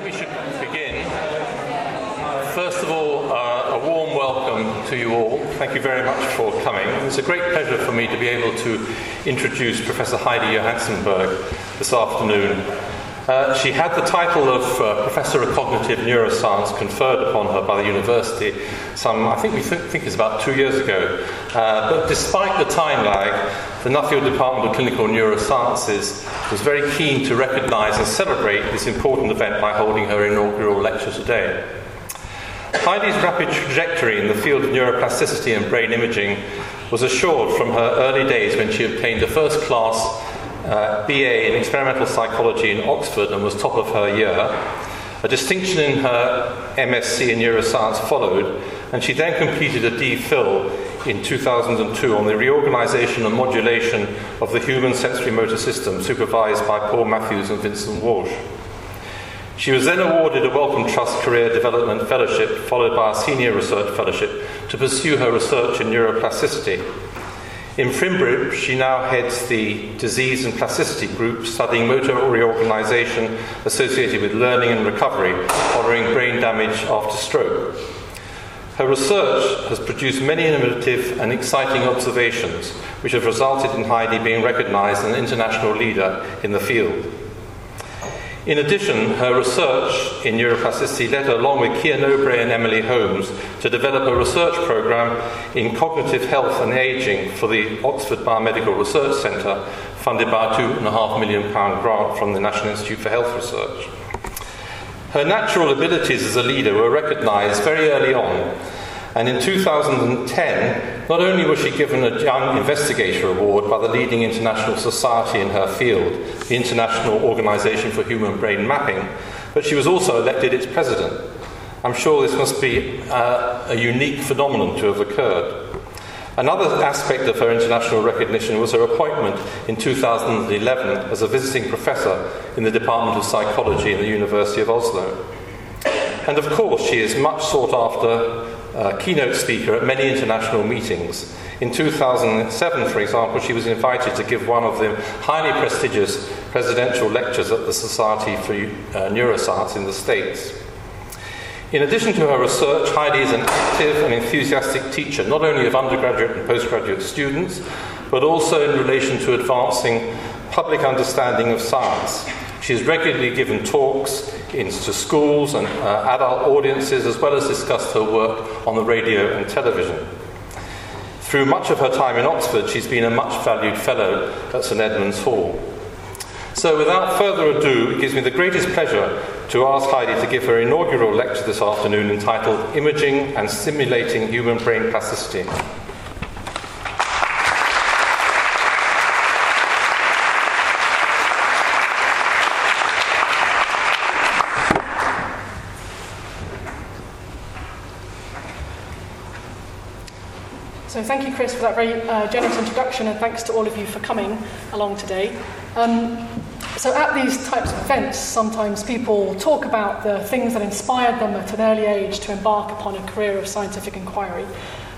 think we should begin. First of all, uh, a warm welcome to you all. Thank you very much for coming. It's a great pleasure for me to be able to introduce Professor Heidi Johansen-Berg this afternoon. Uh, she had the title of uh, Professor of Cognitive Neuroscience conferred upon her by the university some, I think we th- think it's about two years ago. Uh, but despite the time lag, the Nuffield Department of Clinical Neurosciences was very keen to recognise and celebrate this important event by holding her inaugural lecture today. Heidi's rapid trajectory in the field of neuroplasticity and brain imaging was assured from her early days when she obtained a first class uh, BA in experimental psychology in Oxford and was top of her year. A distinction in her MSc in neuroscience followed, and she then completed a DPhil in 2002 on the reorganization and modulation of the human sensory motor system, supervised by Paul Matthews and Vincent Walsh. She was then awarded a Wellcome Trust Career Development Fellowship, followed by a Senior Research Fellowship, to pursue her research in neuroplasticity. In FMRIB, she now heads the Disease and Plasticity Group, studying motor reorganization associated with learning and recovery following brain damage after stroke. Her research has produced many innovative and exciting observations, which have resulted in Heidi being recognized as an international leader in the field. In addition, her research in neuroplasticity led her, along with Kia Nobre and Emily Holmes, to develop a research program in cognitive health and aging for the Oxford Biomedical Research Centre, funded by a £2.5 million grant from the National Institute for Health Research. Her natural abilities as a leader were recognised very early on and in 2010, not only was she given a Young Investigator Award by the leading international society in her field, the International Organization for Human Brain Mapping, but she was also elected its president. I'm sure this must be uh, a unique phenomenon to have occurred. Another aspect of her international recognition was her appointment in 2011 as a visiting professor in the Department of Psychology in the University of Oslo. And of course, she is much sought after uh, keynote speaker at many international meetings. In 2007, for example, she was invited to give one of the highly prestigious presidential lectures at the Society for uh, Neuroscience in the States. In addition to her research, Heidi is an active and enthusiastic teacher, not only of undergraduate and postgraduate students, but also in relation to advancing public understanding of science. She has regularly given talks into schools and uh, adult audiences, as well as discussed her work on the radio and television. Through much of her time in Oxford, she's been a much valued fellow at St Edmund's Hall. So, without further ado, it gives me the greatest pleasure to ask Heidi to give her inaugural lecture this afternoon entitled Imaging and Simulating Human Brain Plasticity. So thank you, Chris, for that very uh, generous introduction, and thanks to all of you for coming along today. Um, so at these types of events, sometimes people talk about the things that inspired them at an early age to embark upon a career of scientific inquiry.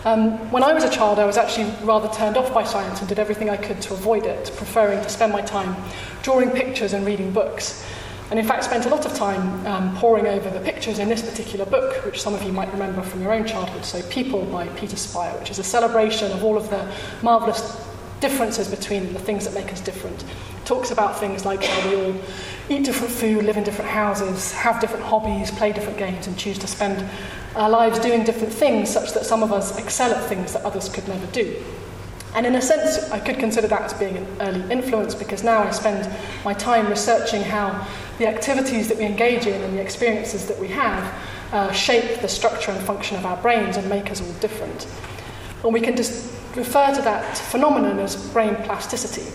Um, when I was a child, I was actually rather turned off by science and did everything I could to avoid it, preferring to spend my time drawing pictures and reading books and in fact spent a lot of time um, poring over the pictures in this particular book, which some of you might remember from your own childhood. So, People by Peter Spier, which is a celebration of all of the marvellous differences between the things that make us different. Talks about things like how we all eat different food, live in different houses, have different hobbies, play different games, and choose to spend our lives doing different things, such that some of us excel at things that others could never do. And in a sense, I could consider that as being an early influence because now I spend my time researching how the activities that we engage in and the experiences that we have uh, shape the structure and function of our brains and make us all different. And we can just refer to that phenomenon as brain plasticity.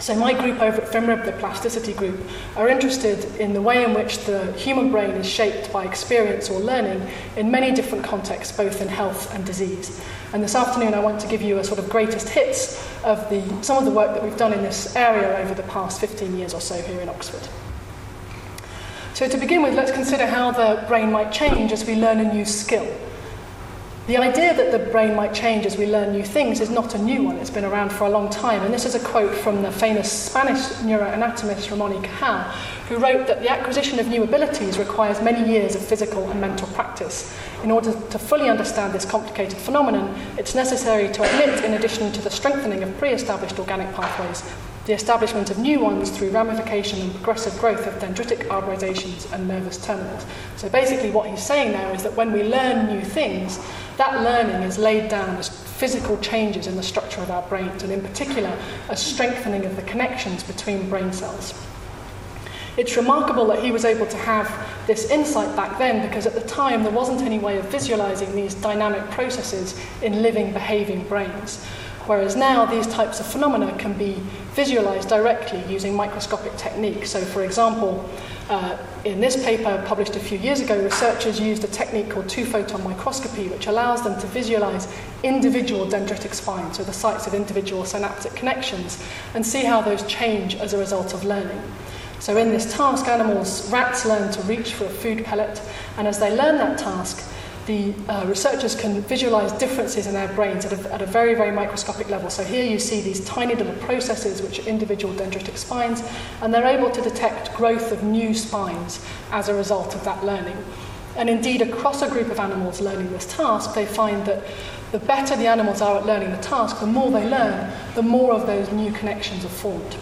So my group over at FMRIB, the plasticity group, are interested in the way in which the human brain is shaped by experience or learning in many different contexts, both in health and disease. And this afternoon I want to give you a sort of greatest hits of the, some of the work that we've done in this area over the past 15 years or so here in Oxford. So to begin with, let's consider how the brain might change as we learn a new skill. The idea that the brain might change as we learn new things is not a new one. It's been around for a long time. And this is a quote from the famous Spanish neuroanatomist Ramon y Cajal, who wrote that the acquisition of new abilities requires many years of physical and mental practice. In order to fully understand this complicated phenomenon, it's necessary to admit, in addition to the strengthening of pre established organic pathways, the establishment of new ones through ramification and progressive growth of dendritic arborizations and nervous terminals. So basically, what he's saying now is that when we learn new things, that learning is laid down as physical changes in the structure of our brains, and in particular, a strengthening of the connections between brain cells. It's remarkable that he was able to have this insight back then because at the time there wasn't any way of visualizing these dynamic processes in living, behaving brains. Whereas now these types of phenomena can be visualized directly using microscopic techniques. So, for example, uh, in this paper published a few years ago, researchers used a technique called two photon microscopy, which allows them to visualize individual dendritic spines, so the sites of individual synaptic connections, and see how those change as a result of learning. So, in this task, animals, rats learn to reach for a food pellet, and as they learn that task, the uh, researchers can visualize differences in their brains at a, at a very, very microscopic level. So here you see these tiny little processes, which are individual dendritic spines, and they're able to detect growth of new spines as a result of that learning. And indeed, across a group of animals learning this task, they find that the better the animals are at learning the task, the more they learn, the more of those new connections are formed.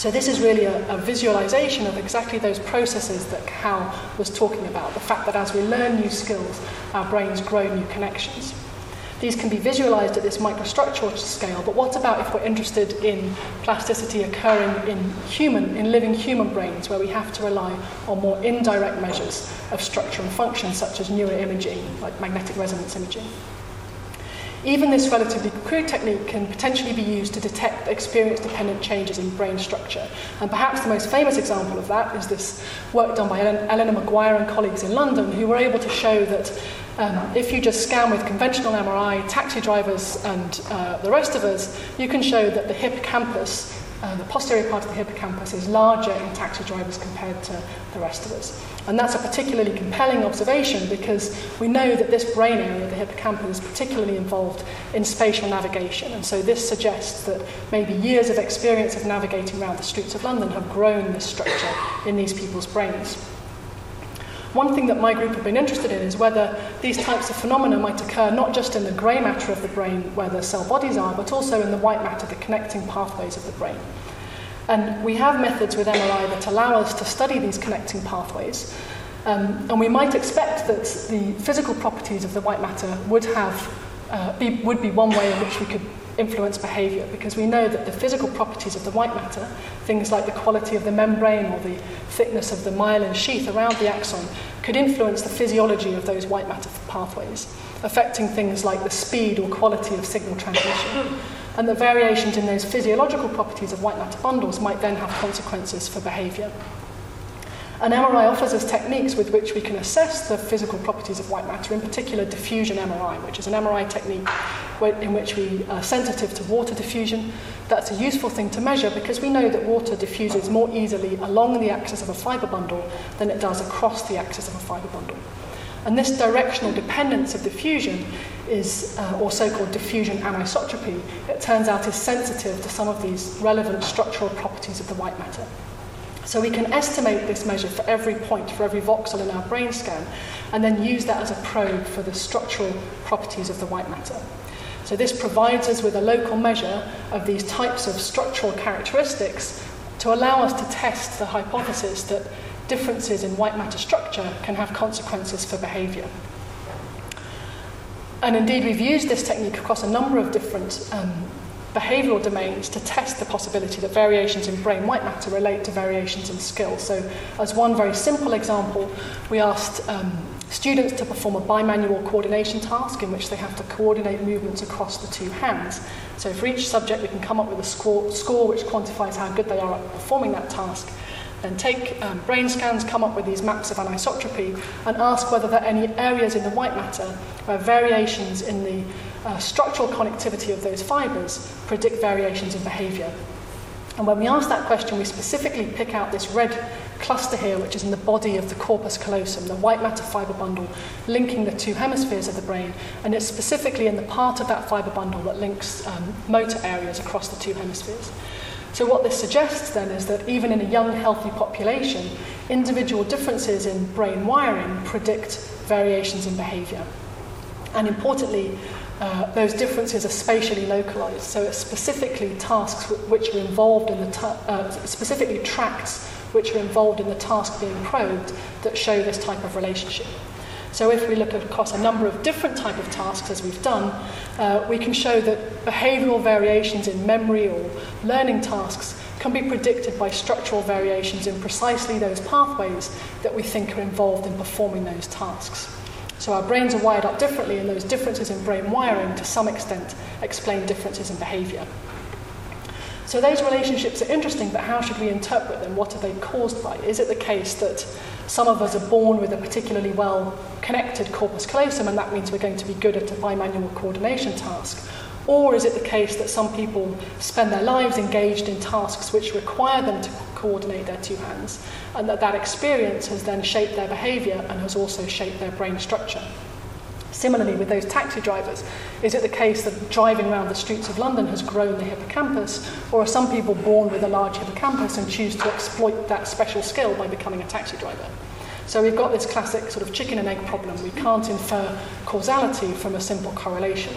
So this is really a, a, visualization of exactly those processes that Cajal was talking about, the fact that as we learn new skills, our brains grow new connections. These can be visualized at this microstructural scale, but what about if we're interested in plasticity occurring in human, in living human brains, where we have to rely on more indirect measures of structure and function, such as neuroimaging, like magnetic resonance imaging? Even this relatively crude technique can potentially be used to detect experience-dependent changes in brain structure. And perhaps the most famous example of that is this work done by Eleanor Maguire and colleagues in London, who were able to show that um, if you just scan with conventional MRI, taxi drivers and uh, the rest of us, you can show that the hippocampus uh, the posterior part of the hippocampus is larger in taxi drivers compared to the rest of us. And that's a particularly compelling observation because we know that this brain area, the hippocampus, is particularly involved in spatial navigation. And so this suggests that maybe years of experience of navigating around the streets of London have grown this structure in these people's brains. One thing that my group have been interested in is whether these types of phenomena might occur not just in the grey matter of the brain where the cell bodies are, but also in the white matter, the connecting pathways of the brain. And we have methods with MRI that allow us to study these connecting pathways. Um, and we might expect that the physical properties of the white matter would have uh, be, would be one way in which we could influence behavior because we know that the physical properties of the white matter, things like the quality of the membrane or the thickness of the myelin sheath around the axon, could influence the physiology of those white matter pathways, affecting things like the speed or quality of signal transmission. And the variations in those physiological properties of white matter bundles might then have consequences for behavior. And MRI offers us techniques with which we can assess the physical properties of white matter, in particular diffusion MRI, which is an MRI technique in which we are sensitive to water diffusion. That's a useful thing to measure because we know that water diffuses more easily along the axis of a fibre bundle than it does across the axis of a fibre bundle. And this directional dependence of diffusion is, uh, or so-called diffusion anisotropy, it turns out is sensitive to some of these relevant structural properties of the white matter. So we can estimate this measure for every point, for every voxel in our brain scan, and then use that as a probe for the structural properties of the white matter. So this provides us with a local measure of these types of structural characteristics to allow us to test the hypothesis that differences in white matter structure can have consequences for behaviour. And indeed, we've used this technique across a number of different um, behavioural domains to test the possibility that variations in brain white matter relate to variations in skill. So, as one very simple example, we asked um, students to perform a bimanual coordination task in which they have to coordinate movements across the two hands. So, for each subject, we can come up with a score, score which quantifies how good they are at performing that task. Then take um, brain scans, come up with these maps of anisotropy, and ask whether there are any areas in the white matter where variations in the uh, structural connectivity of those fibres predict variations in behaviour. And when we ask that question, we specifically pick out this red cluster here, which is in the body of the corpus callosum, the white matter fiber bundle linking the two hemispheres of the brain. And it's specifically in the part of that fiber bundle that links um, motor areas across the two hemispheres. So, what this suggests then is that even in a young, healthy population, individual differences in brain wiring predict variations in behavior. And importantly, uh, those differences are spatially localized. So, it's specifically tasks which are involved in the, ta- uh, specifically tracts which are involved in the task being probed that show this type of relationship. So if we look across a number of different type of tasks as we've done, uh, we can show that behavioral variations in memory or learning tasks can be predicted by structural variations in precisely those pathways that we think are involved in performing those tasks. So our brains are wired up differently and those differences in brain wiring to some extent explain differences in behavior. So those relationships are interesting, but how should we interpret them? What are they caused by? Is it the case that some of us are born with a particularly well connected corpus callosum, and that means we're going to be good at a bimanual coordination task? Or is it the case that some people spend their lives engaged in tasks which require them to coordinate their two hands, and that that experience has then shaped their behavior and has also shaped their brain structure? Similarly, with those taxi drivers, is it the case that driving around the streets of London has grown the hippocampus, or are some people born with a large hippocampus and choose to exploit that special skill by becoming a taxi driver? So we've got this classic sort of chicken and egg problem. We can't infer causality from a simple correlation.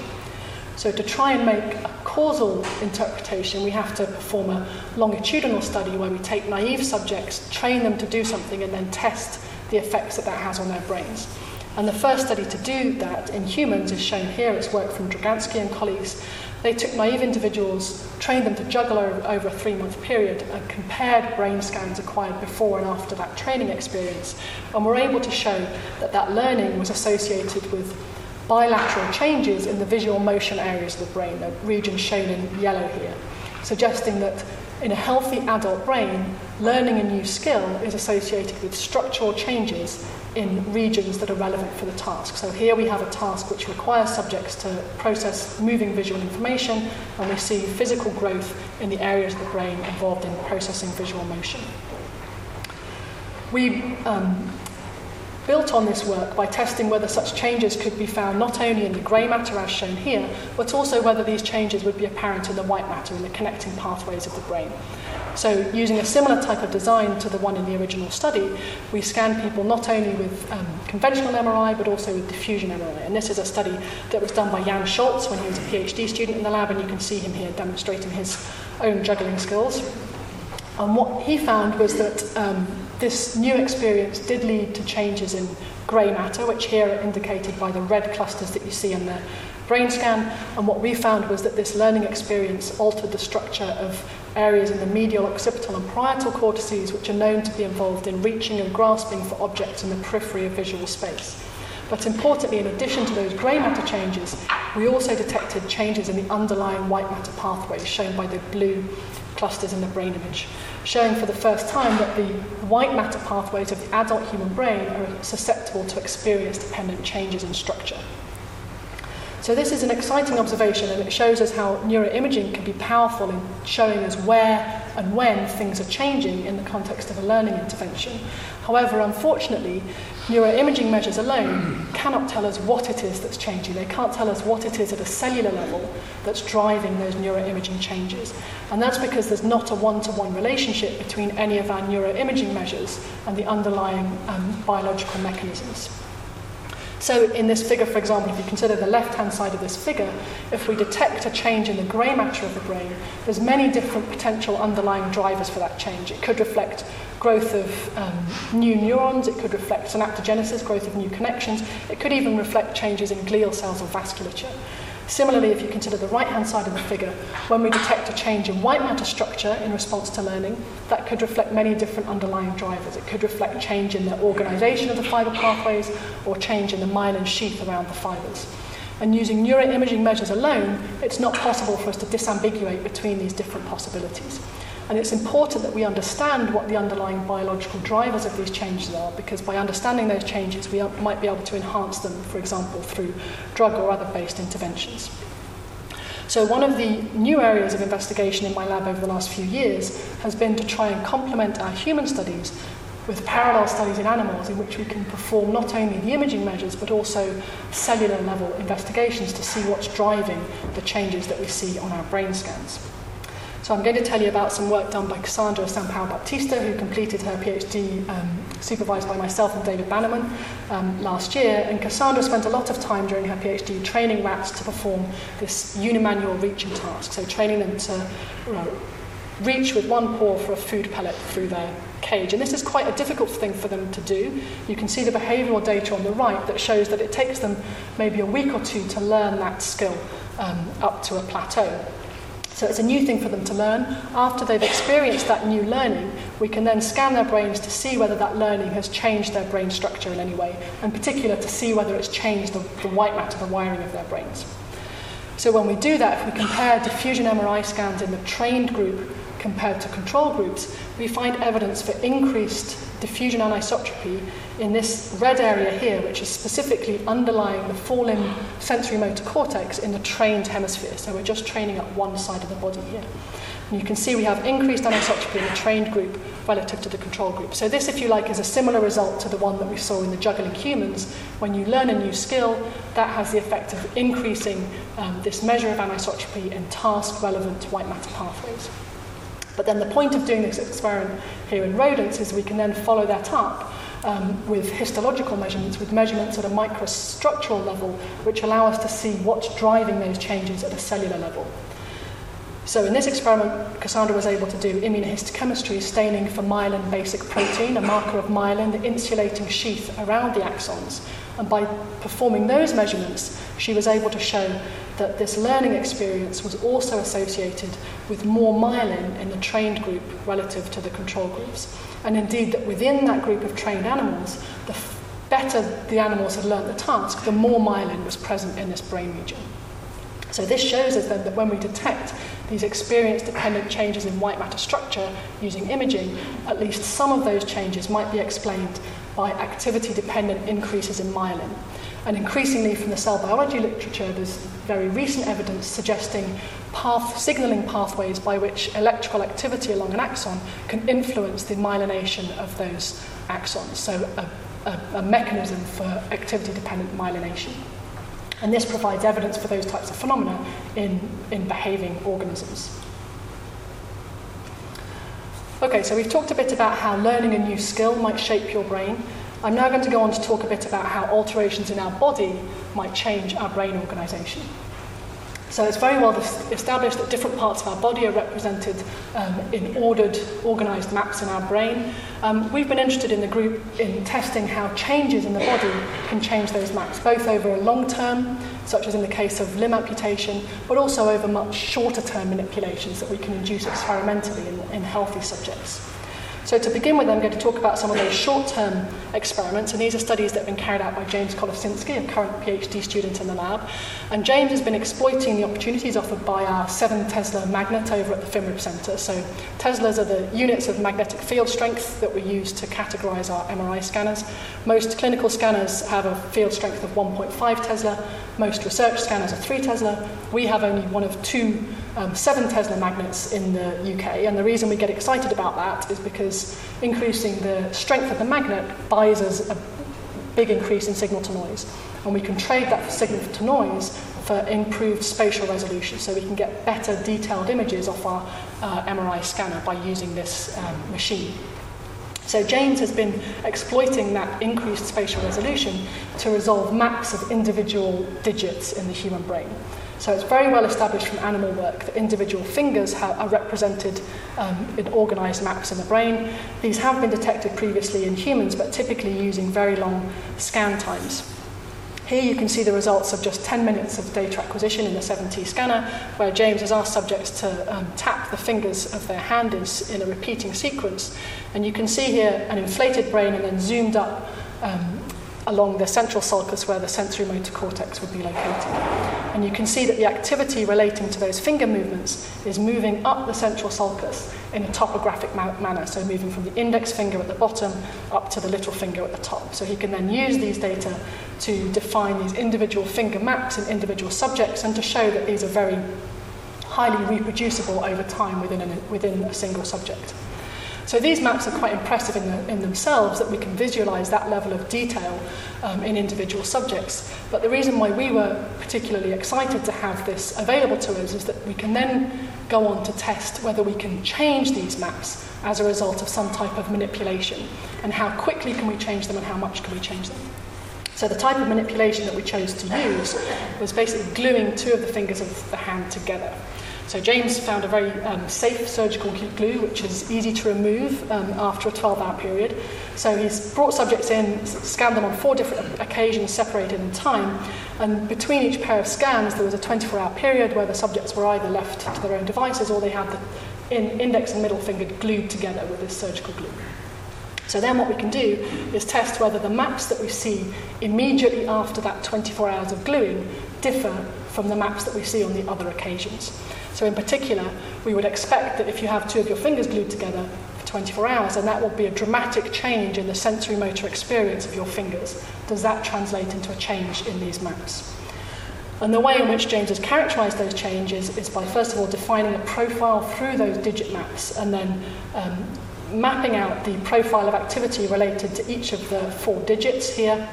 So to try and make a causal interpretation, we have to perform a longitudinal study where we take naive subjects, train them to do something, and then test the effects that that has on their brains. And the first study to do that in humans is shown here. It's work from Draganski and colleagues. They took naive individuals, trained them to juggle over, a three month period, and compared brain scans acquired before and after that training experience, and were able to show that that learning was associated with bilateral changes in the visual motion areas of the brain, the region shown in yellow here, suggesting that in a healthy adult brain, learning a new skill is associated with structural changes in regions that are relevant for the task. So here we have a task which requires subjects to process moving visual information, and we see physical growth in the areas of the brain involved in processing visual motion. We um, built on this work by testing whether such changes could be found not only in the grey matter as shown here, but also whether these changes would be apparent in the white matter in the connecting pathways of the brain. So using a similar type of design to the one in the original study, we scan people not only with um, conventional MRI, but also with diffusion MRI. And this is a study that was done by Jan Scholz when he was a PhD student in the lab, and you can see him here demonstrating his own juggling skills. And what he found was that um, this new experience did lead to changes in grey matter, which here are indicated by the red clusters that you see in the brain scan. And what we found was that this learning experience altered the structure of areas in the medial, occipital, and parietal cortices, which are known to be involved in reaching and grasping for objects in the periphery of visual space. But importantly, in addition to those grey matter changes, we also detected changes in the underlying white matter pathways shown by the blue clusters in the brain image, showing for the first time that the white matter pathways of the adult human brain are susceptible to experience-dependent changes in structure. So this is an exciting observation and it shows us how neuroimaging can be powerful in showing us where and when things are changing in the context of a learning intervention. However, unfortunately, neuroimaging measures alone cannot tell us what it is that's changing. They can't tell us what it is at a cellular level that's driving those neuroimaging changes. And that's because there's not a one-to-one relationship between any of our neuroimaging measures and the underlying um, biological mechanisms. So in this figure, for example, if you consider the left-hand side of this figure, if we detect a change in the grey matter of the brain, there's many different potential underlying drivers for that change. It could reflect growth of um, new neurons, it could reflect synaptogenesis, growth of new connections, it could even reflect changes in glial cells or vasculature. Similarly, if you consider the right-hand side of the figure, when we detect a change in white matter structure in response to learning, that could reflect many different underlying drivers. It could reflect change in the organization of the fiber pathways or change in the myelin sheath around the fibers. And using neuroimaging measures alone, it's not possible for us to disambiguate between these different possibilities. And it's important that we understand what the underlying biological drivers of these changes are, because by understanding those changes, we might be able to enhance them, for example, through drug or other based interventions. So, one of the new areas of investigation in my lab over the last few years has been to try and complement our human studies with parallel studies in animals in which we can perform not only the imaging measures but also cellular level investigations to see what's driving the changes that we see on our brain scans. So I'm going to tell you about some work done by Cassandra Sampaio Baptista, who completed her PhD um, supervised by myself and David Bannerman um, last year. And Cassandra spent a lot of time during her PhD training rats to perform this unimanual reaching task, so training them to you know, reach with one paw for a food pellet through their cage. And this is quite a difficult thing for them to do. You can see the behavioural data on the right that shows that it takes them maybe a week or two to learn that skill um, up to a plateau. So it's a new thing for them to learn. After they've experienced that new learning, we can then scan their brains to see whether that learning has changed their brain structure in any way, in particular to see whether it's changed the, the white matter, the wiring of their brains. So when we do that, if we compare diffusion MRI scans in the trained group compared to control groups, we find evidence for increased diffusion anisotropy in this red area here, which is specifically underlying the fall-in sensory motor cortex in the trained hemisphere. So we're just training up one side of the body here. And you can see we have increased anisotropy in the trained group relative to the control group. So this, if you like, is a similar result to the one that we saw in the juggling humans. When you learn a new skill, that has the effect of increasing um, this measure of anisotropy in task-relevant white matter pathways. But then the point of doing this experiment here in rodents is we can then follow that up um, with histological measurements, with measurements at a microstructural level, which allow us to see what's driving those changes at a cellular level. So in this experiment, Cassandra was able to do immunohistochemistry staining for myelin basic protein, a marker of myelin, the insulating sheath around the axons. And by performing those measurements, she was able to show that this learning experience was also associated with more myelin in the trained group relative to the control groups. And indeed, that within that group of trained animals, the better the animals had learnt the task, the more myelin was present in this brain region. So this shows us then that when we detect these experience-dependent changes in white matter structure using imaging, at least some of those changes might be explained by activity-dependent increases in myelin. And increasingly from the cell biology literature, there's very recent evidence suggesting path, signaling pathways by which electrical activity along an axon can influence the myelination of those axons. So a, a, a mechanism for activity-dependent myelination. And this provides evidence for those types of phenomena in, in behaving organisms. Okay, so we've talked a bit about how learning a new skill might shape your brain. I'm now going to go on to talk a bit about how alterations in our body might change our brain organisation. So it's very well established that different parts of our body are represented um, in ordered, organised maps in our brain. Um, we've been interested in the group in testing how changes in the body can change those maps, both over a long term, such as in the case of limb amputation, but also over much shorter term manipulations that we can induce experimentally in, in healthy subjects. So to begin with, I'm going to talk about some of those short-term experiments, and these are studies that have been carried out by James Kolasinski, a current PhD student in the lab. And James has been exploiting the opportunities offered by our 7 Tesla magnet over at the FMRIB Centre. So Teslas are the units of magnetic field strength that we use to categorize our MRI scanners. Most clinical scanners have a field strength of 1.5 Tesla. Most research scanners are 3 Tesla. We have only one of two um, seven Tesla magnets in the UK. And the reason we get excited about that is because increasing the strength of the magnet buys us a big increase in signal to noise. And we can trade that signal to noise for improved spatial resolution so we can get better detailed images off our uh, MRI scanner by using this um, machine. So James has been exploiting that increased spatial resolution to resolve maps of individual digits in the human brain. So it's very well established from animal work that individual fingers are represented um, in organised maps in the brain. These have been detected previously in humans, but typically using very long scan times. Here you can see the results of just 10 minutes of data acquisition in the 7T scanner, where James has asked subjects to um, tap the fingers of their hand in, in a repeating sequence. And you can see here an inflated brain and then zoomed up um, along the central sulcus where the sensory motor cortex would be located. And you can see that the activity relating to those finger movements is moving up the central sulcus in a topographic ma- manner, so moving from the index finger at the bottom up to the little finger at the top. So he can then use these data to define these individual finger maps in individual subjects and to show that these are very highly reproducible over time within, an, within a single subject. So these maps are quite impressive in, the, in themselves that we can visualize that level of detail um, in individual subjects. But the reason why we were particularly excited to have this available to us is that we can then go on to test whether we can change these maps as a result of some type of manipulation and how quickly can we change them and how much can we change them. So the type of manipulation that we chose to use was basically gluing two of the fingers of the hand together. So James found a very um, safe surgical glue, which is easy to remove um, after a 12-hour period. So he's brought subjects in, scanned them on four different occasions, separated in time, and between each pair of scans, there was a 24-hour period where the subjects were either left to their own devices or they had the in index and middle finger glued together with this surgical glue. So then what we can do is test whether the maps that we see immediately after that 24 hours of gluing differ from the maps that we see on the other occasions. So in particular, we would expect that if you have two of your fingers glued together for 24 hours, then that will be a dramatic change in the sensory motor experience of your fingers. Does that translate into a change in these maps? And the way in which James has characterized those changes is by first of all defining a profile through those digit maps and then um, mapping out the profile of activity related to each of the four digits here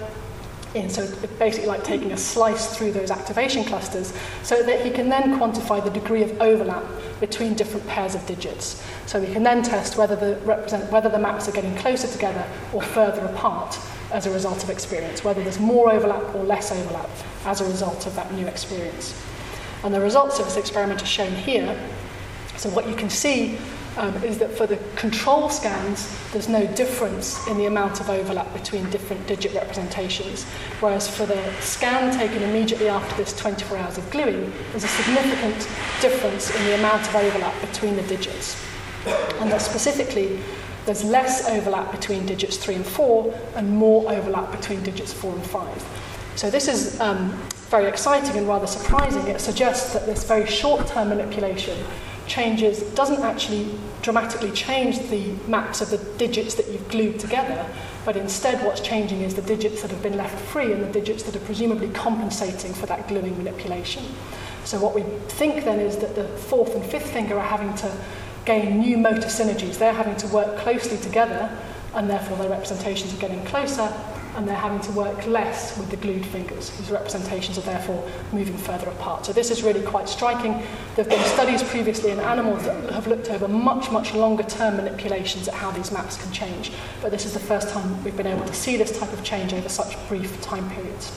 in. So basically like taking a slice through those activation clusters so that he can then quantify the degree of overlap between different pairs of digits. So we can then test whether the, represent, whether the maps are getting closer together or further apart as a result of experience, whether there's more overlap or less overlap as a result of that new experience. And the results of this experiment are shown here. So what you can see um, is that for the control scans, there's no difference in the amount of overlap between different digit representations, whereas for the scan taken immediately after this 24 hours of gluing, there's a significant difference in the amount of overlap between the digits. And that specifically, there's less overlap between digits 3 and 4 and more overlap between digits 4 and 5. So this is um, very exciting and rather surprising. It suggests that this very short-term manipulation changes, doesn't actually dramatically change the maps of the digits that you've glued together, but instead what's changing is the digits that have been left free and the digits that are presumably compensating for that gluing manipulation. So what we think then is that the fourth and fifth finger are having to gain new motor synergies. They're having to work closely together and therefore their representations are getting closer and they're having to work less with the glued fingers, whose representations are therefore moving further apart. So this is really quite striking. There have been studies previously in animals that have looked over much, much longer term manipulations at how these maps can change, but this is the first time we've been able to see this type of change over such brief time periods.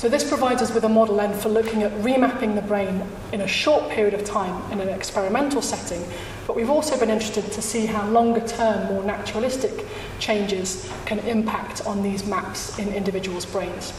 So this provides us with a model then for looking at remapping the brain in a short period of time in an experimental setting, but we've also been interested to see how longer term, more naturalistic changes can impact on these maps in individuals' brains.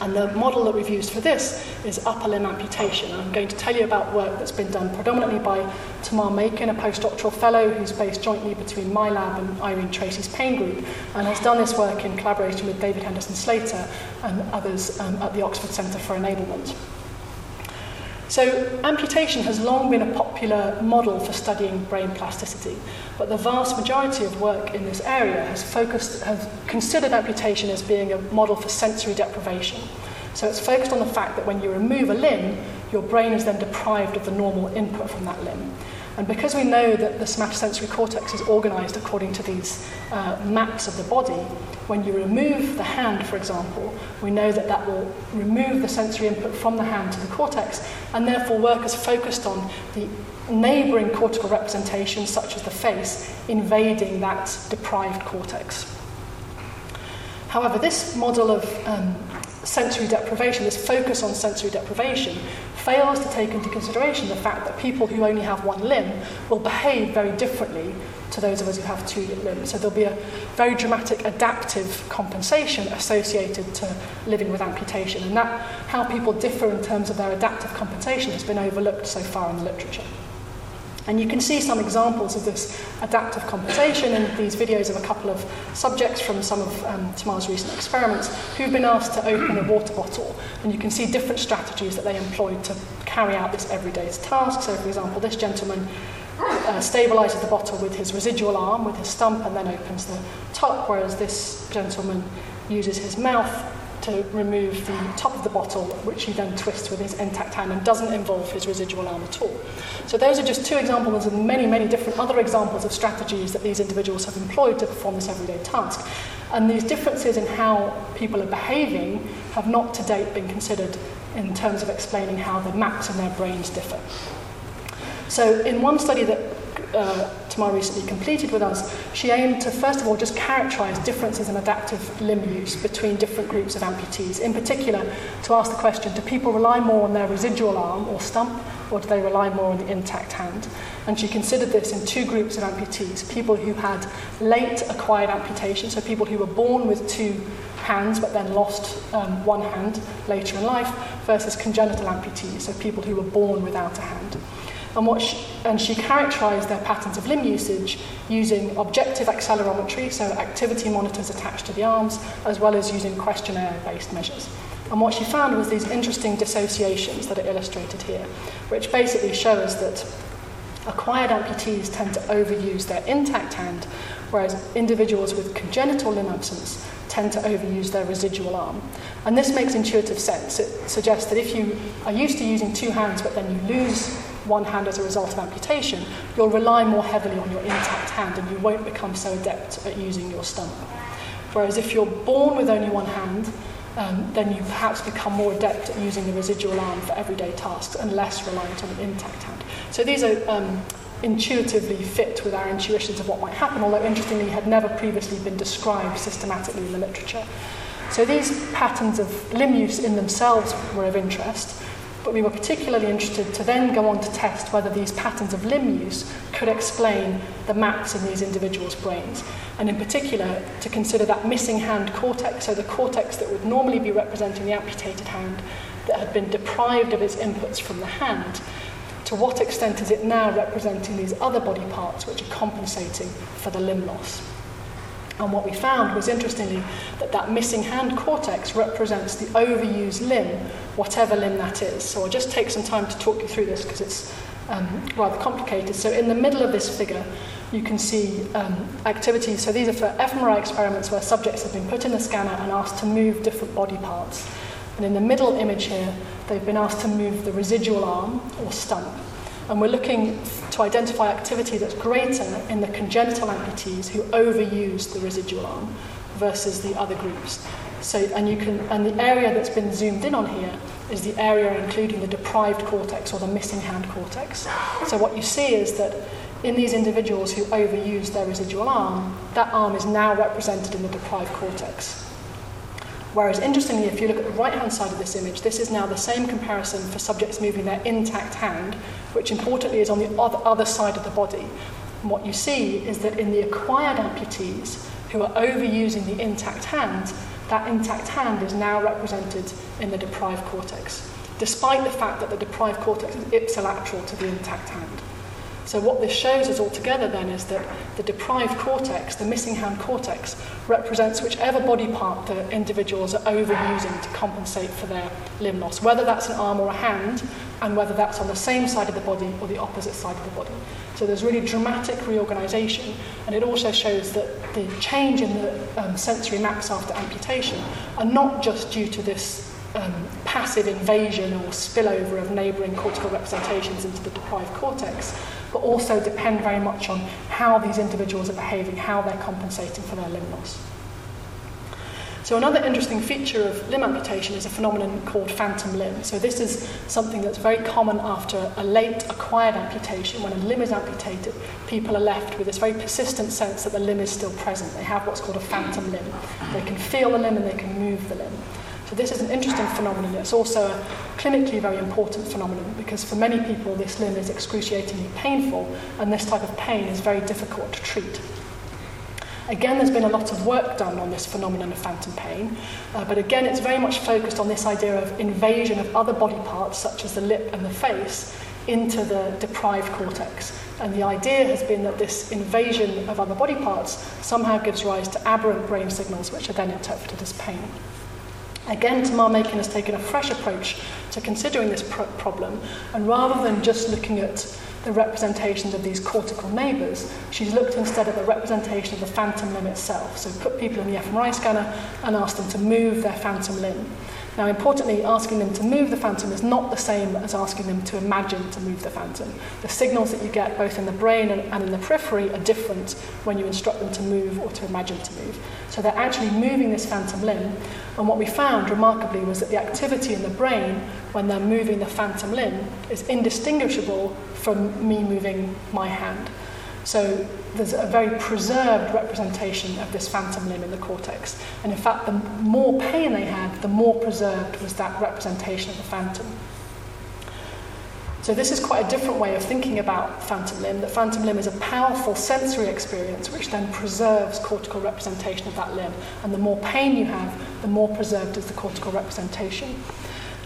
And the model that we've used for this is upper limb amputation. I'm going to tell you about work that's been done predominantly by Tamar Makin, a postdoctoral fellow who's based jointly between my lab and Irene Tracey's pain group, and has done this work in collaboration with David Henderson Slater and others um, at the Oxford Centre for Enablement. So amputation has long been a popular model for studying brain plasticity, but the vast majority of work in this area has focused, has considered amputation as being a model for sensory deprivation. So it's focused on the fact that when you remove a limb, your brain is then deprived of the normal input from that limb. And because we know that the somatosensory cortex is organized according to these uh, maps of the body, when you remove the hand, for example, we know that that will remove the sensory input from the hand to the cortex, and therefore work is focused on the neighboring cortical representations, such as the face, invading that deprived cortex. However, this model of um, sensory deprivation, this focus on sensory deprivation, fails to take into consideration the fact that people who only have one limb will behave very differently to those of us who have two limbs. So there'll be a very dramatic adaptive compensation associated to living with amputation. And that, how people differ in terms of their adaptive compensation has been overlooked so far in the literature. And you can see some examples of this adaptive compensation in these videos of a couple of subjects from some of um, Tamar's recent experiments who've been asked to open a water bottle. And you can see different strategies that they employed to carry out this everyday task. So, for example, this gentleman uh, stabilizes the bottle with his residual arm, with his stump, and then opens the top, whereas this gentleman uses his mouth to remove the top of the bottle, which he then twists with his intact hand and doesn't involve his residual arm at all. So those are just two examples of many, many different other examples of strategies that these individuals have employed to perform this everyday task. And these differences in how people are behaving have not to date been considered in terms of explaining how the maps in their brains differ. So in one study that uh, Tamar recently completed with us, she aimed to first of all just characterize differences in adaptive limb use between different groups of amputees. In particular, to ask the question do people rely more on their residual arm or stump, or do they rely more on the intact hand? And she considered this in two groups of amputees people who had late acquired amputation, so people who were born with two hands but then lost um, one hand later in life, versus congenital amputees, so people who were born without a hand. And, what she, and she characterized their patterns of limb usage using objective accelerometry, so activity monitors attached to the arms, as well as using questionnaire based measures. And what she found was these interesting dissociations that are illustrated here, which basically show us that acquired amputees tend to overuse their intact hand, whereas individuals with congenital limb absence tend to overuse their residual arm. And this makes intuitive sense. It suggests that if you are used to using two hands but then you lose one hand as a result of amputation, you'll rely more heavily on your intact hand and you won't become so adept at using your stump. Whereas if you're born with only one hand, um, then you perhaps become more adept at using the residual arm for everyday tasks and less reliant on the intact hand. So these are um, intuitively fit with our intuitions of what might happen, although interestingly had never previously been described systematically in the literature. So these patterns of limb use in themselves were of interest, but we were particularly interested to then go on to test whether these patterns of limb use could explain the maps in these individuals' brains, and in particular to consider that missing hand cortex, so the cortex that would normally be representing the amputated hand that had been deprived of its inputs from the hand to what extent is it now representing these other body parts which are compensating for the limb loss? And what we found was interestingly that that missing hand cortex represents the overused limb, whatever limb that is. So I'll just take some time to talk you through this because it's um, rather complicated. So in the middle of this figure, you can see um, activities. So these are for fMRI experiments where subjects have been put in the scanner and asked to move different body parts. And in the middle image here, they've been asked to move the residual arm or stump. And we're looking to identify activity that's greater in the congenital amputees who overuse the residual arm versus the other groups. So, and you can, and the area that's been zoomed in on here is the area including the deprived cortex or the missing hand cortex. So what you see is that in these individuals who overuse their residual arm, that arm is now represented in the deprived cortex. Whereas interestingly, if you look at the right-hand side of this image, this is now the same comparison for subjects moving their intact hand, which importantly is on the other side of the body. And what you see is that in the acquired amputees who are overusing the intact hand, that intact hand is now represented in the deprived cortex, despite the fact that the deprived cortex is ipsilateral to the intact hand. So what this shows us altogether then is that the deprived cortex, the missing hand cortex, represents whichever body part the individuals are overusing to compensate for their limb loss, whether that's an arm or a hand, and whether that's on the same side of the body or the opposite side of the body. So there's really dramatic reorganization, and it also shows that the change in the um, sensory maps after amputation are not just due to this um, passive invasion or spillover of neighbouring cortical representations into the deprived cortex, but also depend very much on how these individuals are behaving, how they're compensating for their limb loss. So another interesting feature of limb amputation is a phenomenon called phantom limb. So this is something that's very common after a late acquired amputation. When a limb is amputated, people are left with this very persistent sense that the limb is still present. They have what's called a phantom limb. They can feel the limb and they can move the limb. So this is an interesting phenomenon. It's also a clinically very important phenomenon because for many people this limb is excruciatingly painful and this type of pain is very difficult to treat. Again, there's been a lot of work done on this phenomenon of phantom pain, uh, but again, it's very much focused on this idea of invasion of other body parts, such as the lip and the face, into the deprived cortex. And the idea has been that this invasion of other body parts somehow gives rise to aberrant brain signals, which are then interpreted as pain. Again, Tamar Makin has taken a fresh approach to considering this pr- problem, and rather than just looking at the representations of these cortical neighbours, she's looked instead at the representation of the phantom limb itself. So put people in the fMRI scanner and asked them to move their phantom limb. Now, importantly, asking them to move the phantom is not the same as asking them to imagine to move the phantom. The signals that you get both in the brain and, in the periphery are different when you instruct them to move or to imagine to move. So they're actually moving this phantom limb. And what we found remarkably was that the activity in the brain when they're moving the phantom limb is indistinguishable from me moving my hand. So there's a very preserved representation of this phantom limb in the cortex. And in fact, the more pain they had, the more preserved was that representation of the phantom. So this is quite a different way of thinking about phantom limb. The phantom limb is a powerful sensory experience which then preserves cortical representation of that limb. And the more pain you have, the more preserved is the cortical representation.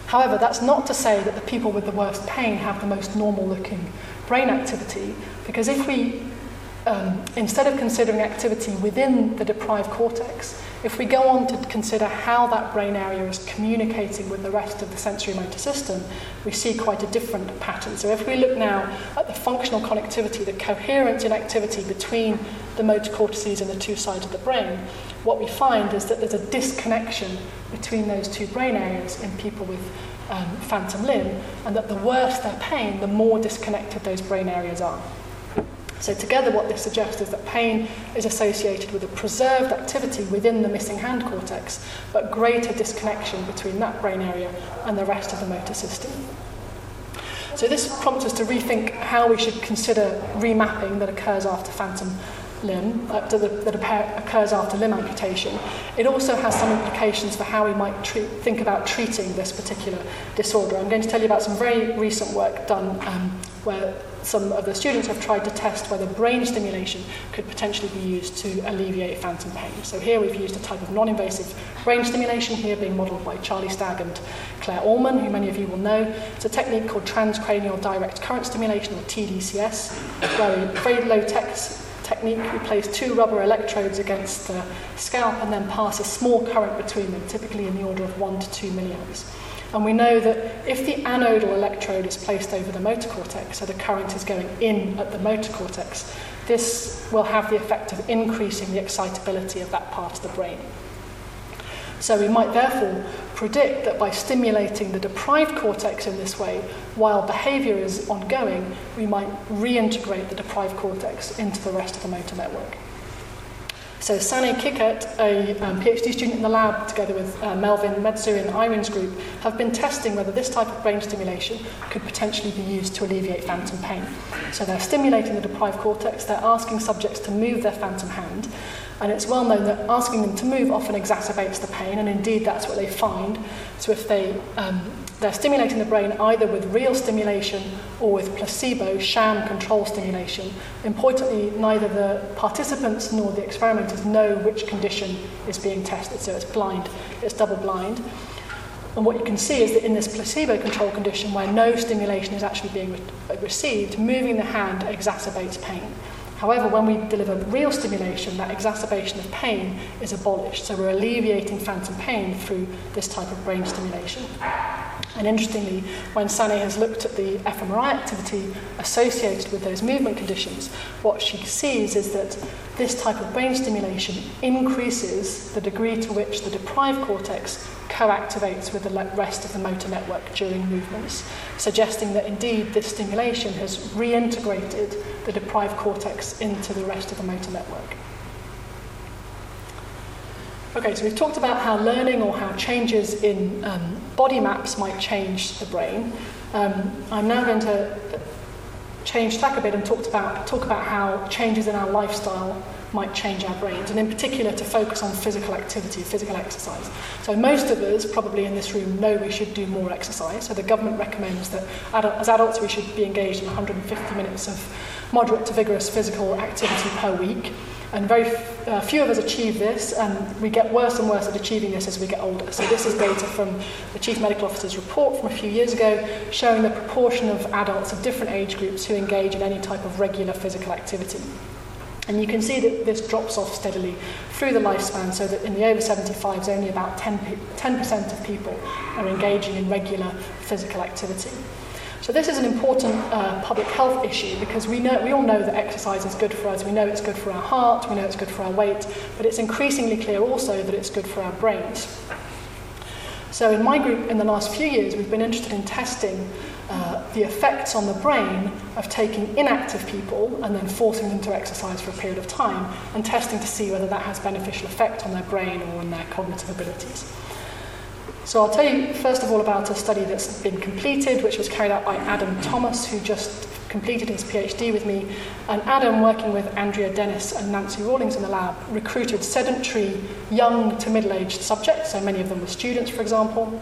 However, that's not to say that the people with the worst pain have the most normal looking brain activity, because if we um, instead of considering activity within the deprived cortex, if we go on to consider how that brain area is communicating with the rest of the sensory motor system, we see quite a different pattern. So if we look now at the functional connectivity, the coherence in activity between the motor cortices and the two sides of the brain, what we find is that there's a disconnection between those two brain areas in people with um, phantom limb, and that the worse their pain, the more disconnected those brain areas are. So together what this suggests is that pain is associated with a preserved activity within the missing hand cortex, but greater disconnection between that brain area and the rest of the motor system. So this prompts us to rethink how we should consider remapping that occurs after phantom limb, uh, that, that occurs after limb amputation. It also has some implications for how we might treat, think about treating this particular disorder. I'm going to tell you about some very recent work done um, where some of the students have tried to test whether brain stimulation could potentially be used to alleviate phantom pain. So here we've used a type of non-invasive brain stimulation, here being modelled by Charlie Stagg and Claire Allman, who many of you will know. It's a technique called transcranial direct current stimulation, or TDCS, where we very low-tech technique, we place two rubber electrodes against the scalp and then pass a small current between them, typically in the order of 1 to 2 milliamps. And we know that if the anodal electrode is placed over the motor cortex, so the current is going in at the motor cortex, this will have the effect of increasing the excitability of that part of the brain. So we might therefore predict that by stimulating the deprived cortex in this way, while behavior is ongoing, we might reintegrate the deprived cortex into the rest of the motor network. So Sanne Kikkert, a um, PhD student in the lab, together with uh, Melvin Mezue and Irene's group, have been testing whether this type of brain stimulation could potentially be used to alleviate phantom pain. So they're stimulating the deprived cortex, they're asking subjects to move their phantom hand, and it's well known that asking them to move often exacerbates the pain, and indeed that's what they find. So if they um, they're stimulating the brain either with real stimulation or with placebo, sham control stimulation. Importantly, neither the participants nor the experimenters know which condition is being tested, so it's blind, it's double blind. And what you can see is that in this placebo control condition where no stimulation is actually being re- received, moving the hand exacerbates pain. However, when we deliver real stimulation, that exacerbation of pain is abolished. So we're alleviating phantom pain through this type of brain stimulation. And interestingly, when Sanne has looked at the fMRI activity associated with those movement conditions, what she sees is that this type of brain stimulation increases the degree to which the deprived cortex co-activates with the rest of the motor network during movements, suggesting that indeed this stimulation has reintegrated the deprived cortex into the rest of the motor network. Okay, so we've talked about how learning or how changes in um, body maps might change the brain. Um, I'm now going to change tack a bit and talk about, talk about how changes in our lifestyle might change our brains, and in particular to focus on physical activity, physical exercise. So most of us, probably in this room, know we should do more exercise. So the government recommends that adult, as adults we should be engaged in 150 minutes of moderate to vigorous physical activity per week. And very uh, few of us achieve this, and we get worse and worse at achieving this as we get older. So this is data from the Chief Medical Officer's report from a few years ago, showing the proportion of adults of different age groups who engage in any type of regular physical activity. And you can see that this drops off steadily through the lifespan, so that in the over 75s, only about 10, 10% of people are engaging in regular physical activity. So this is an important uh, public health issue because we know we all know that exercise is good for us. We know it's good for our heart. We know it's good for our weight. But it's increasingly clear also that it's good for our brains. So in my group, in the last few years, we've been interested in testing uh, the effects on the brain of taking inactive people and then forcing them to exercise for a period of time and testing to see whether that has beneficial effect on their brain or on their cognitive abilities. So I'll tell you first of all about a study that's been completed, which was carried out by Adam Thomas, who just completed his PhD with me. And Adam, working with Andrea Dennis and Nancy Rawlings in the lab, recruited sedentary young to middle-aged subjects, so many of them were students, for example,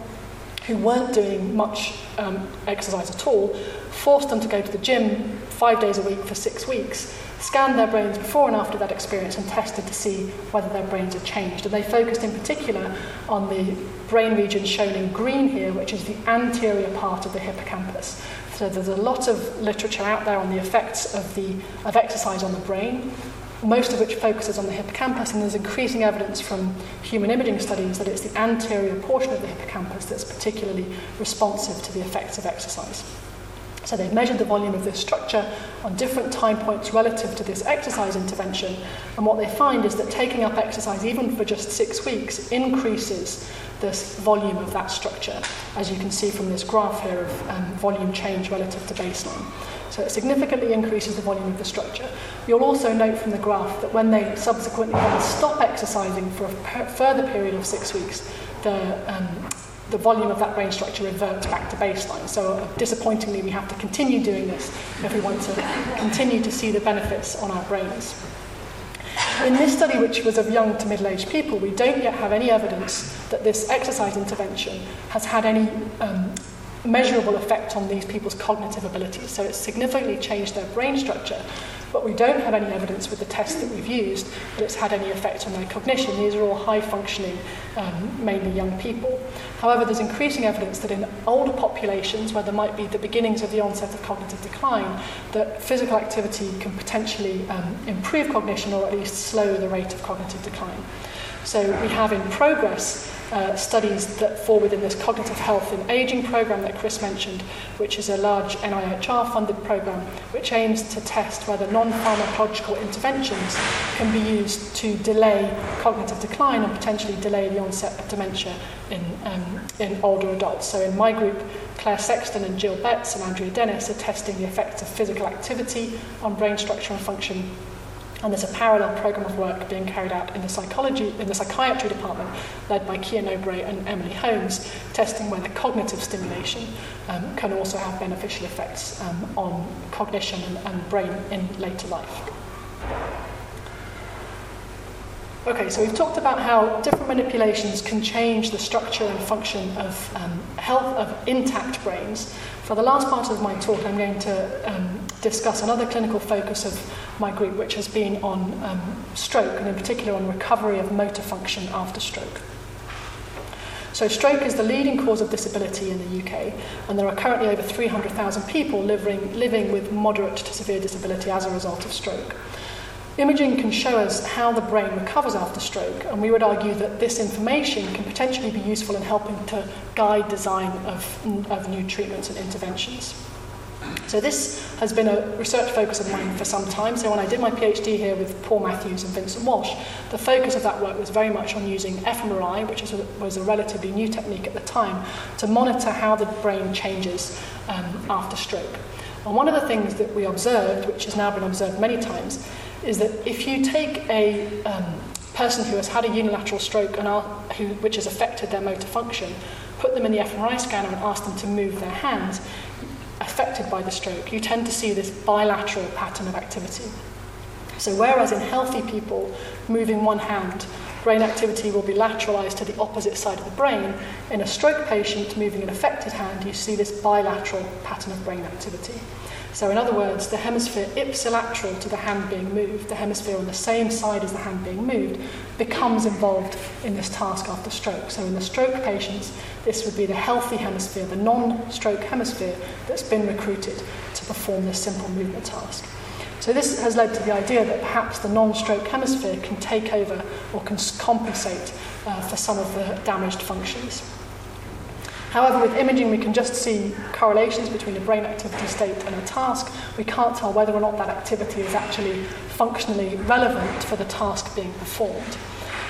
who weren't doing much um, exercise at all, forced them to go to the gym five days a week for six weeks, scanned their brains before and after that experience and tested to see whether their brains had changed. And they focused in particular on the brain region shown in green here, which is the anterior part of the hippocampus. So there's a lot of literature out there on the effects of, the, of exercise on the brain, most of which focuses on the hippocampus, and there's increasing evidence from human imaging studies that it's the anterior portion of the hippocampus that's particularly responsive to the effects of exercise. So they've measured the volume of this structure on different time points relative to this exercise intervention, and what they find is that taking up exercise, even for just six weeks, increases this volume of that structure, as you can see from this graph here of um, volume change relative to baseline. So it significantly increases the volume of the structure. You'll also note from the graph that when they subsequently then stop exercising for a per- further period of six weeks, the, um, the volume of that brain structure reverts back to baseline. So uh, disappointingly, we have to continue doing this if we want to continue to see the benefits on our brains. In this study, which was of young to middle-aged people, we don't yet have any evidence that this exercise intervention has had any um, measurable effect on these people's cognitive abilities. So it's significantly changed their brain structure, but we don't have any evidence with the tests that we've used that it's had any effect on their cognition. These are all high functioning, um, mainly young people. However, there's increasing evidence that in older populations, where there might be the beginnings of the onset of cognitive decline, that physical activity can potentially um, improve cognition or at least slow the rate of cognitive decline. So we have in progress uh, studies that fall within this cognitive health and aging program that Chris mentioned, which is a large NIHR funded program which aims to test whether non pharmacological interventions can be used to delay cognitive decline and potentially delay the onset of dementia in, um, in older adults. So in my group, Claire Sexton and Jill Betts and Andrea Dennis are testing the effects of physical activity on brain structure and function And there's a parallel program of work being carried out in the psychology, in the psychiatry department, led by Kia Nobre and Emily Holmes, testing whether cognitive stimulation um, can also have beneficial effects um, on cognition and, and brain in later life. Okay, so we've talked about how different manipulations can change the structure and function of um, health of intact brains. For the last part of my talk, I'm going to um, discuss another clinical focus of my group, which has been on um, stroke, and in particular on recovery of motor function after stroke. So stroke is the leading cause of disability in the UK, and there are currently over 300,000 people living, living with moderate to severe disability as a result of stroke. Imaging can show us how the brain recovers after stroke, and we would argue that this information can potentially be useful in helping to guide design of, of new treatments and interventions. So this has been a research focus of mine for some time. So when I did my PhD here with Paul Matthews and Vincent Walsh, the focus of that work was very much on using fMRI, which was a, was a relatively new technique at the time, to monitor how the brain changes um, after stroke. And one of the things that we observed, which has now been observed many times, is that if you take a um, person who has had a unilateral stroke and are, who, which has affected their motor function, put them in the fMRI scanner and ask them to move their hands, affected by the stroke, you tend to see this bilateral pattern of activity. So whereas in healthy people, moving one hand, brain activity will be lateralized to the opposite side of the brain, in a stroke patient moving an affected hand, you see this bilateral pattern of brain activity. So in other words, the hemisphere ipsilateral to the hand being moved, the hemisphere on the same side as the hand being moved, becomes involved in this task after stroke. So in the stroke patients, this would be the healthy hemisphere, the non-stroke hemisphere that's been recruited to perform this simple movement task. So this has led to the idea that perhaps the non-stroke hemisphere can take over or can compensate uh, for some of the damaged functions. However, with imaging, we can just see correlations between the brain activity state and a task. We can't tell whether or not that activity is actually functionally relevant for the task being performed.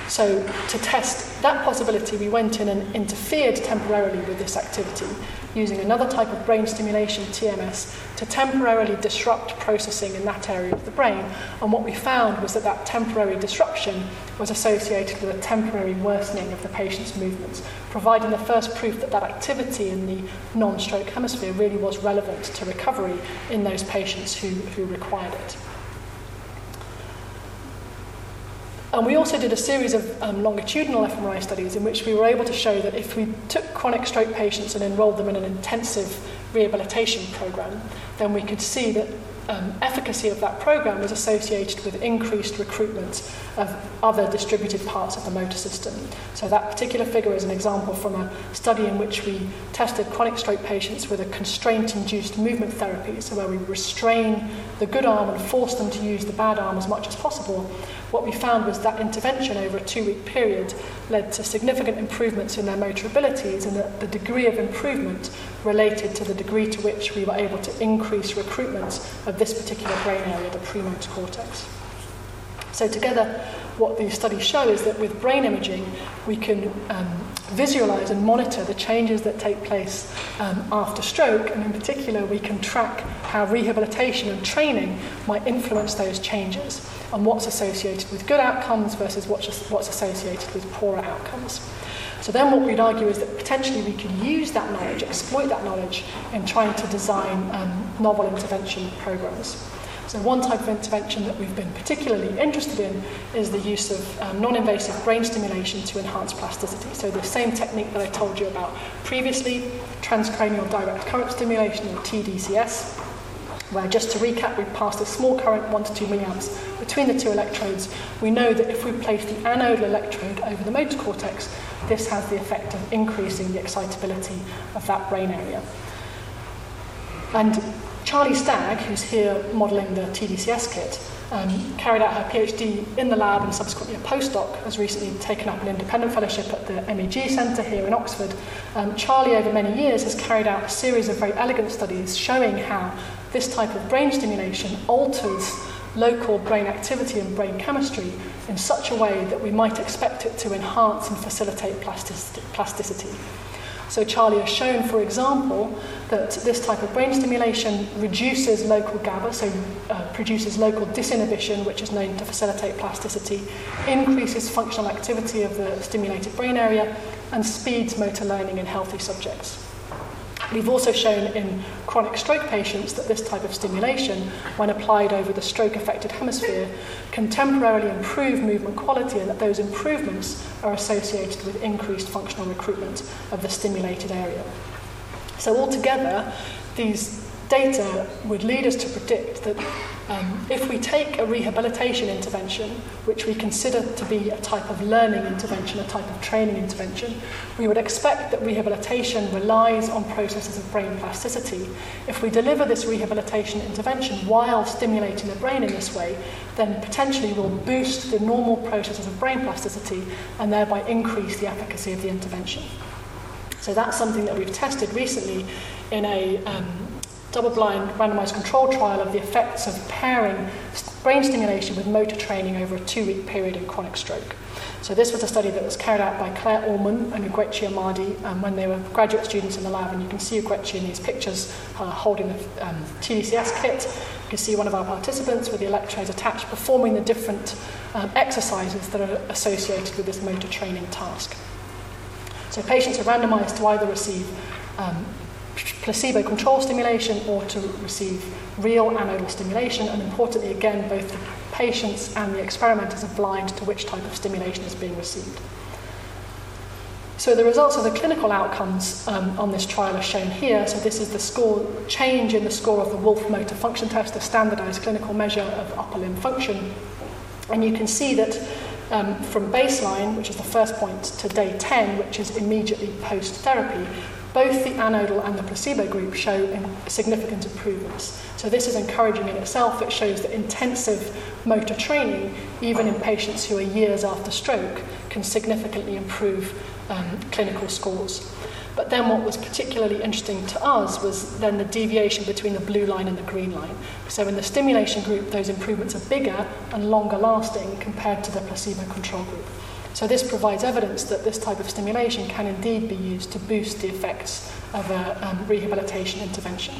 So, to test that possibility, we went in and interfered temporarily with this activity using another type of brain stimulation, TMS, to temporarily disrupt processing in that area of the brain. And what we found was that that temporary disruption was associated with a temporary worsening of the patient's movements, providing the first proof that that activity in the non stroke hemisphere really was relevant to recovery in those patients who, who required it. And we also did a series of um, longitudinal fMRI studies in which we were able to show that if we took chronic stroke patients and enrolled them in an intensive rehabilitation program, then we could see that um, efficacy of that program was associated with increased recruitment of other distributed parts of the motor system. So that particular figure is an example from a study in which we tested chronic stroke patients with a constraint-induced movement therapy, so where we restrain the good arm and force them to use the bad arm as much as possible. What we found was that intervention over a two-week period led to significant improvements in their motor abilities and that the degree of improvement related to the degree to which we were able to increase recruitment of this particular brain area, the premotor cortex. So together, what these studies show is that with brain imaging, we can um, visualize and monitor the changes that take place um, after stroke, and in particular, we can track how rehabilitation and training might influence those changes and what's associated with good outcomes versus what's, what's associated with poorer outcomes. So then what we'd argue is that potentially we can use that knowledge, exploit that knowledge in trying to design um, novel intervention programs. So one type of intervention that we've been particularly interested in is the use of um, non-invasive brain stimulation to enhance plasticity. So the same technique that I told you about previously, transcranial direct current stimulation or TDCS, where just to recap, we passed a small current 1 to 2 milliamps between the two electrodes. We know that if we place the anodal electrode over the motor cortex, this has the effect of increasing the excitability of that brain area. And Charlie Stagg, who's here modelling the TDCS kit, um, carried out her PhD in the lab and subsequently a postdoc, has recently taken up an independent fellowship at the MEG Centre here in Oxford. Um, Charlie, over many years, has carried out a series of very elegant studies showing how this type of brain stimulation alters local brain activity and brain chemistry in such a way that we might expect it to enhance and facilitate plasticity. So Charlie has shown, for example, that this type of brain stimulation reduces local GABA, so uh, produces local disinhibition, which is known to facilitate plasticity, increases functional activity of the stimulated brain area, and speeds motor learning in healthy subjects. We've also shown in chronic stroke patients that this type of stimulation, when applied over the stroke affected hemisphere, can temporarily improve movement quality and that those improvements are associated with increased functional recruitment of the stimulated area. So, altogether, these data would lead us to predict that um, if we take a rehabilitation intervention, which we consider to be a type of learning intervention, a type of training intervention, we would expect that rehabilitation relies on processes of brain plasticity. If we deliver this rehabilitation intervention while stimulating the brain in this way, then potentially we'll boost the normal processes of brain plasticity and thereby increase the efficacy of the intervention. So that's something that we've tested recently in a um, double-blind randomized control trial of the effects of pairing brain stimulation with motor training over a two-week period in chronic stroke. So this was a study that was carried out by Claire Allman and Ugwechi Amadi um, when they were graduate students in the lab, and you can see Ugwechi in these pictures uh, holding the um, TDCS kit. You can see one of our participants with the electrodes attached performing the different um, exercises that are associated with this motor training task. So patients are randomized to either receive um, placebo control stimulation or to receive real anodal stimulation. And importantly, again, both the patients and the experimenters are blind to which type of stimulation is being received. So the results of the clinical outcomes um, on this trial are shown here. So this is the score change in the score of the Wolf Motor Function Test, a standardized clinical measure of upper limb function. And you can see that um, from baseline, which is the first point, to day 10, which is immediately post therapy, both the anodal and the placebo group show significant improvements. So this is encouraging in itself. It shows that intensive motor training, even in patients who are years after stroke, can significantly improve um, clinical scores. But then what was particularly interesting to us was then the deviation between the blue line and the green line. So in the stimulation group, those improvements are bigger and longer lasting compared to the placebo control group. So this provides evidence that this type of stimulation can indeed be used to boost the effects of a um, rehabilitation intervention.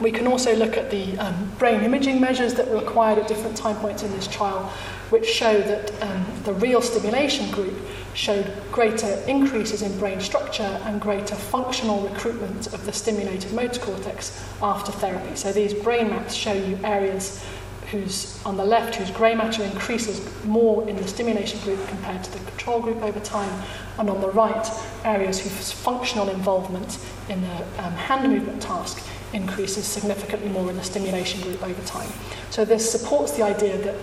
We can also look at the um, brain imaging measures that were required at different time points in this trial, which show that um, the real stimulation group showed greater increases in brain structure and greater functional recruitment of the stimulated motor cortex after therapy. So these brain maps show you areas whose on the left whose grey matter increases more in the stimulation group compared to the control group over time, and on the right areas whose functional involvement in the um, hand movement task increases significantly more in the stimulation group over time. So this supports the idea that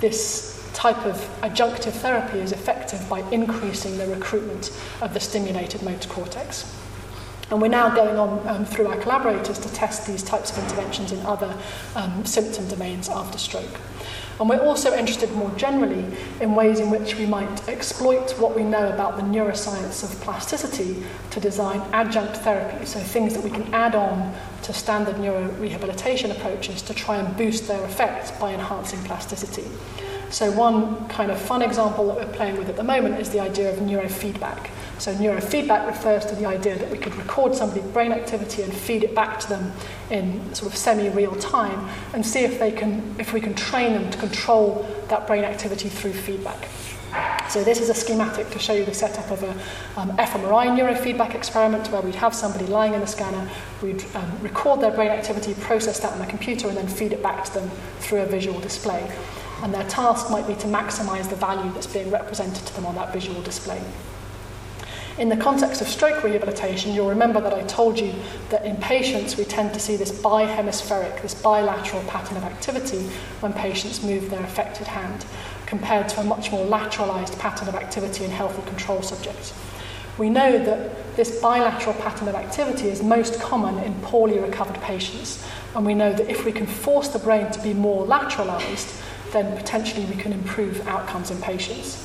this type of adjunctive therapy is effective by increasing the recruitment of the stimulated motor cortex. And we're now going on um, through our collaborators to test these types of interventions in other um, symptom domains after stroke. And we're also interested more generally in ways in which we might exploit what we know about the neuroscience of plasticity to design adjunct therapy, so things that we can add on to standard neurorehabilitation approaches to try and boost their effects by enhancing plasticity. So one kind of fun example that we're playing with at the moment is the idea of neurofeedback. So neurofeedback refers to the idea that we could record somebody's brain activity and feed it back to them in sort of semi-real time and see if they can if we can train them to control that brain activity through feedback. So this is a schematic to show you the setup of a um, fMRI neurofeedback experiment where we'd have somebody lying in a scanner, we'd um, record their brain activity, process that on a computer, and then feed it back to them through a visual display and their task might be to maximize the value that's being represented to them on that visual display. In the context of stroke rehabilitation, you'll remember that I told you that in patients we tend to see this bihemispheric, this bilateral pattern of activity when patients move their affected hand, compared to a much more lateralized pattern of activity in healthy control subjects. We know that this bilateral pattern of activity is most common in poorly recovered patients, and we know that if we can force the brain to be more lateralized, then potentially we can improve outcomes in patients.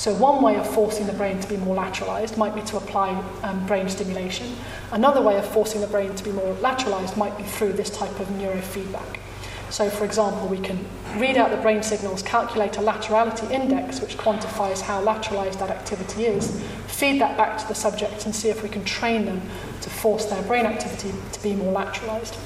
So one way of forcing the brain to be more lateralized might be to apply um, brain stimulation. Another way of forcing the brain to be more lateralized might be through this type of neurofeedback. So, for example, we can read out the brain signals, calculate a laterality index, which quantifies how lateralized that activity is, feed that back to the subject, and see if we can train them to force their brain activity to be more lateralized.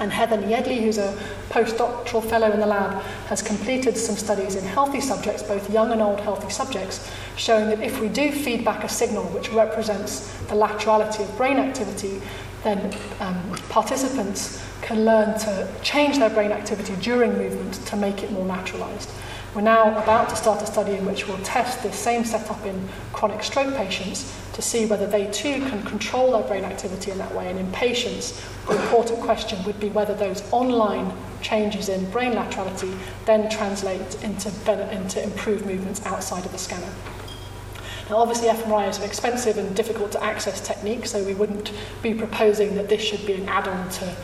And Heather Niedley, who's a postdoctoral fellow in the lab, has completed some studies in healthy subjects, both young and old healthy subjects, showing that if we do feed back a signal which represents the laterality of brain activity, then um, participants can learn to change their brain activity during movement to make it more lateralized. We're now about to start a study in which we'll test this same setup in chronic stroke patients to see whether they too can control their brain activity in that way. And in patients, the important question would be whether those online changes in brain laterality then translate into, into improved movements outside of the scanner. Now, obviously, fMRI is an expensive and difficult to access technique, so we wouldn't be proposing that this should be an add on to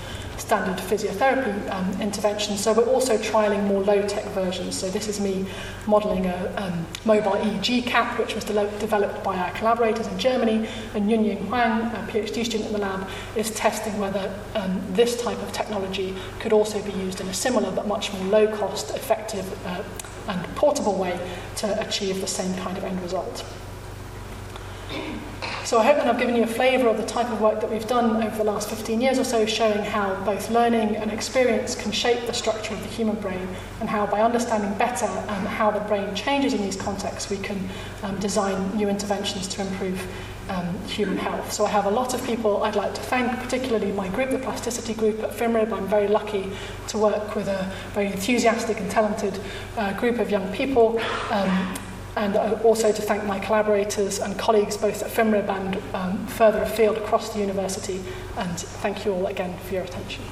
standard physiotherapy um, intervention. So we're also trialing more low-tech versions. So this is me modelling a um, mobile EEG cap, which was de- developed by our collaborators in Germany, and Yunying Huang, a PhD student in the lab, is testing whether um, this type of technology could also be used in a similar but much more low-cost, effective, uh, and portable way to achieve the same kind of end result. So I hope that I've given you a flavour of the type of work that we've done over the last 15 years or so, showing how both learning and experience can shape the structure of the human brain, and how by understanding better um, how the brain changes in these contexts, we can um, design new interventions to improve um, human health. So I have a lot of people I'd like to thank, particularly my group, the Plasticity Group at FMRIB. I'm very lucky to work with a very enthusiastic and talented uh, group of young people. Um, and also to thank my collaborators and colleagues both at FIMRIB and um, further afield across the university and thank you all again for your attention.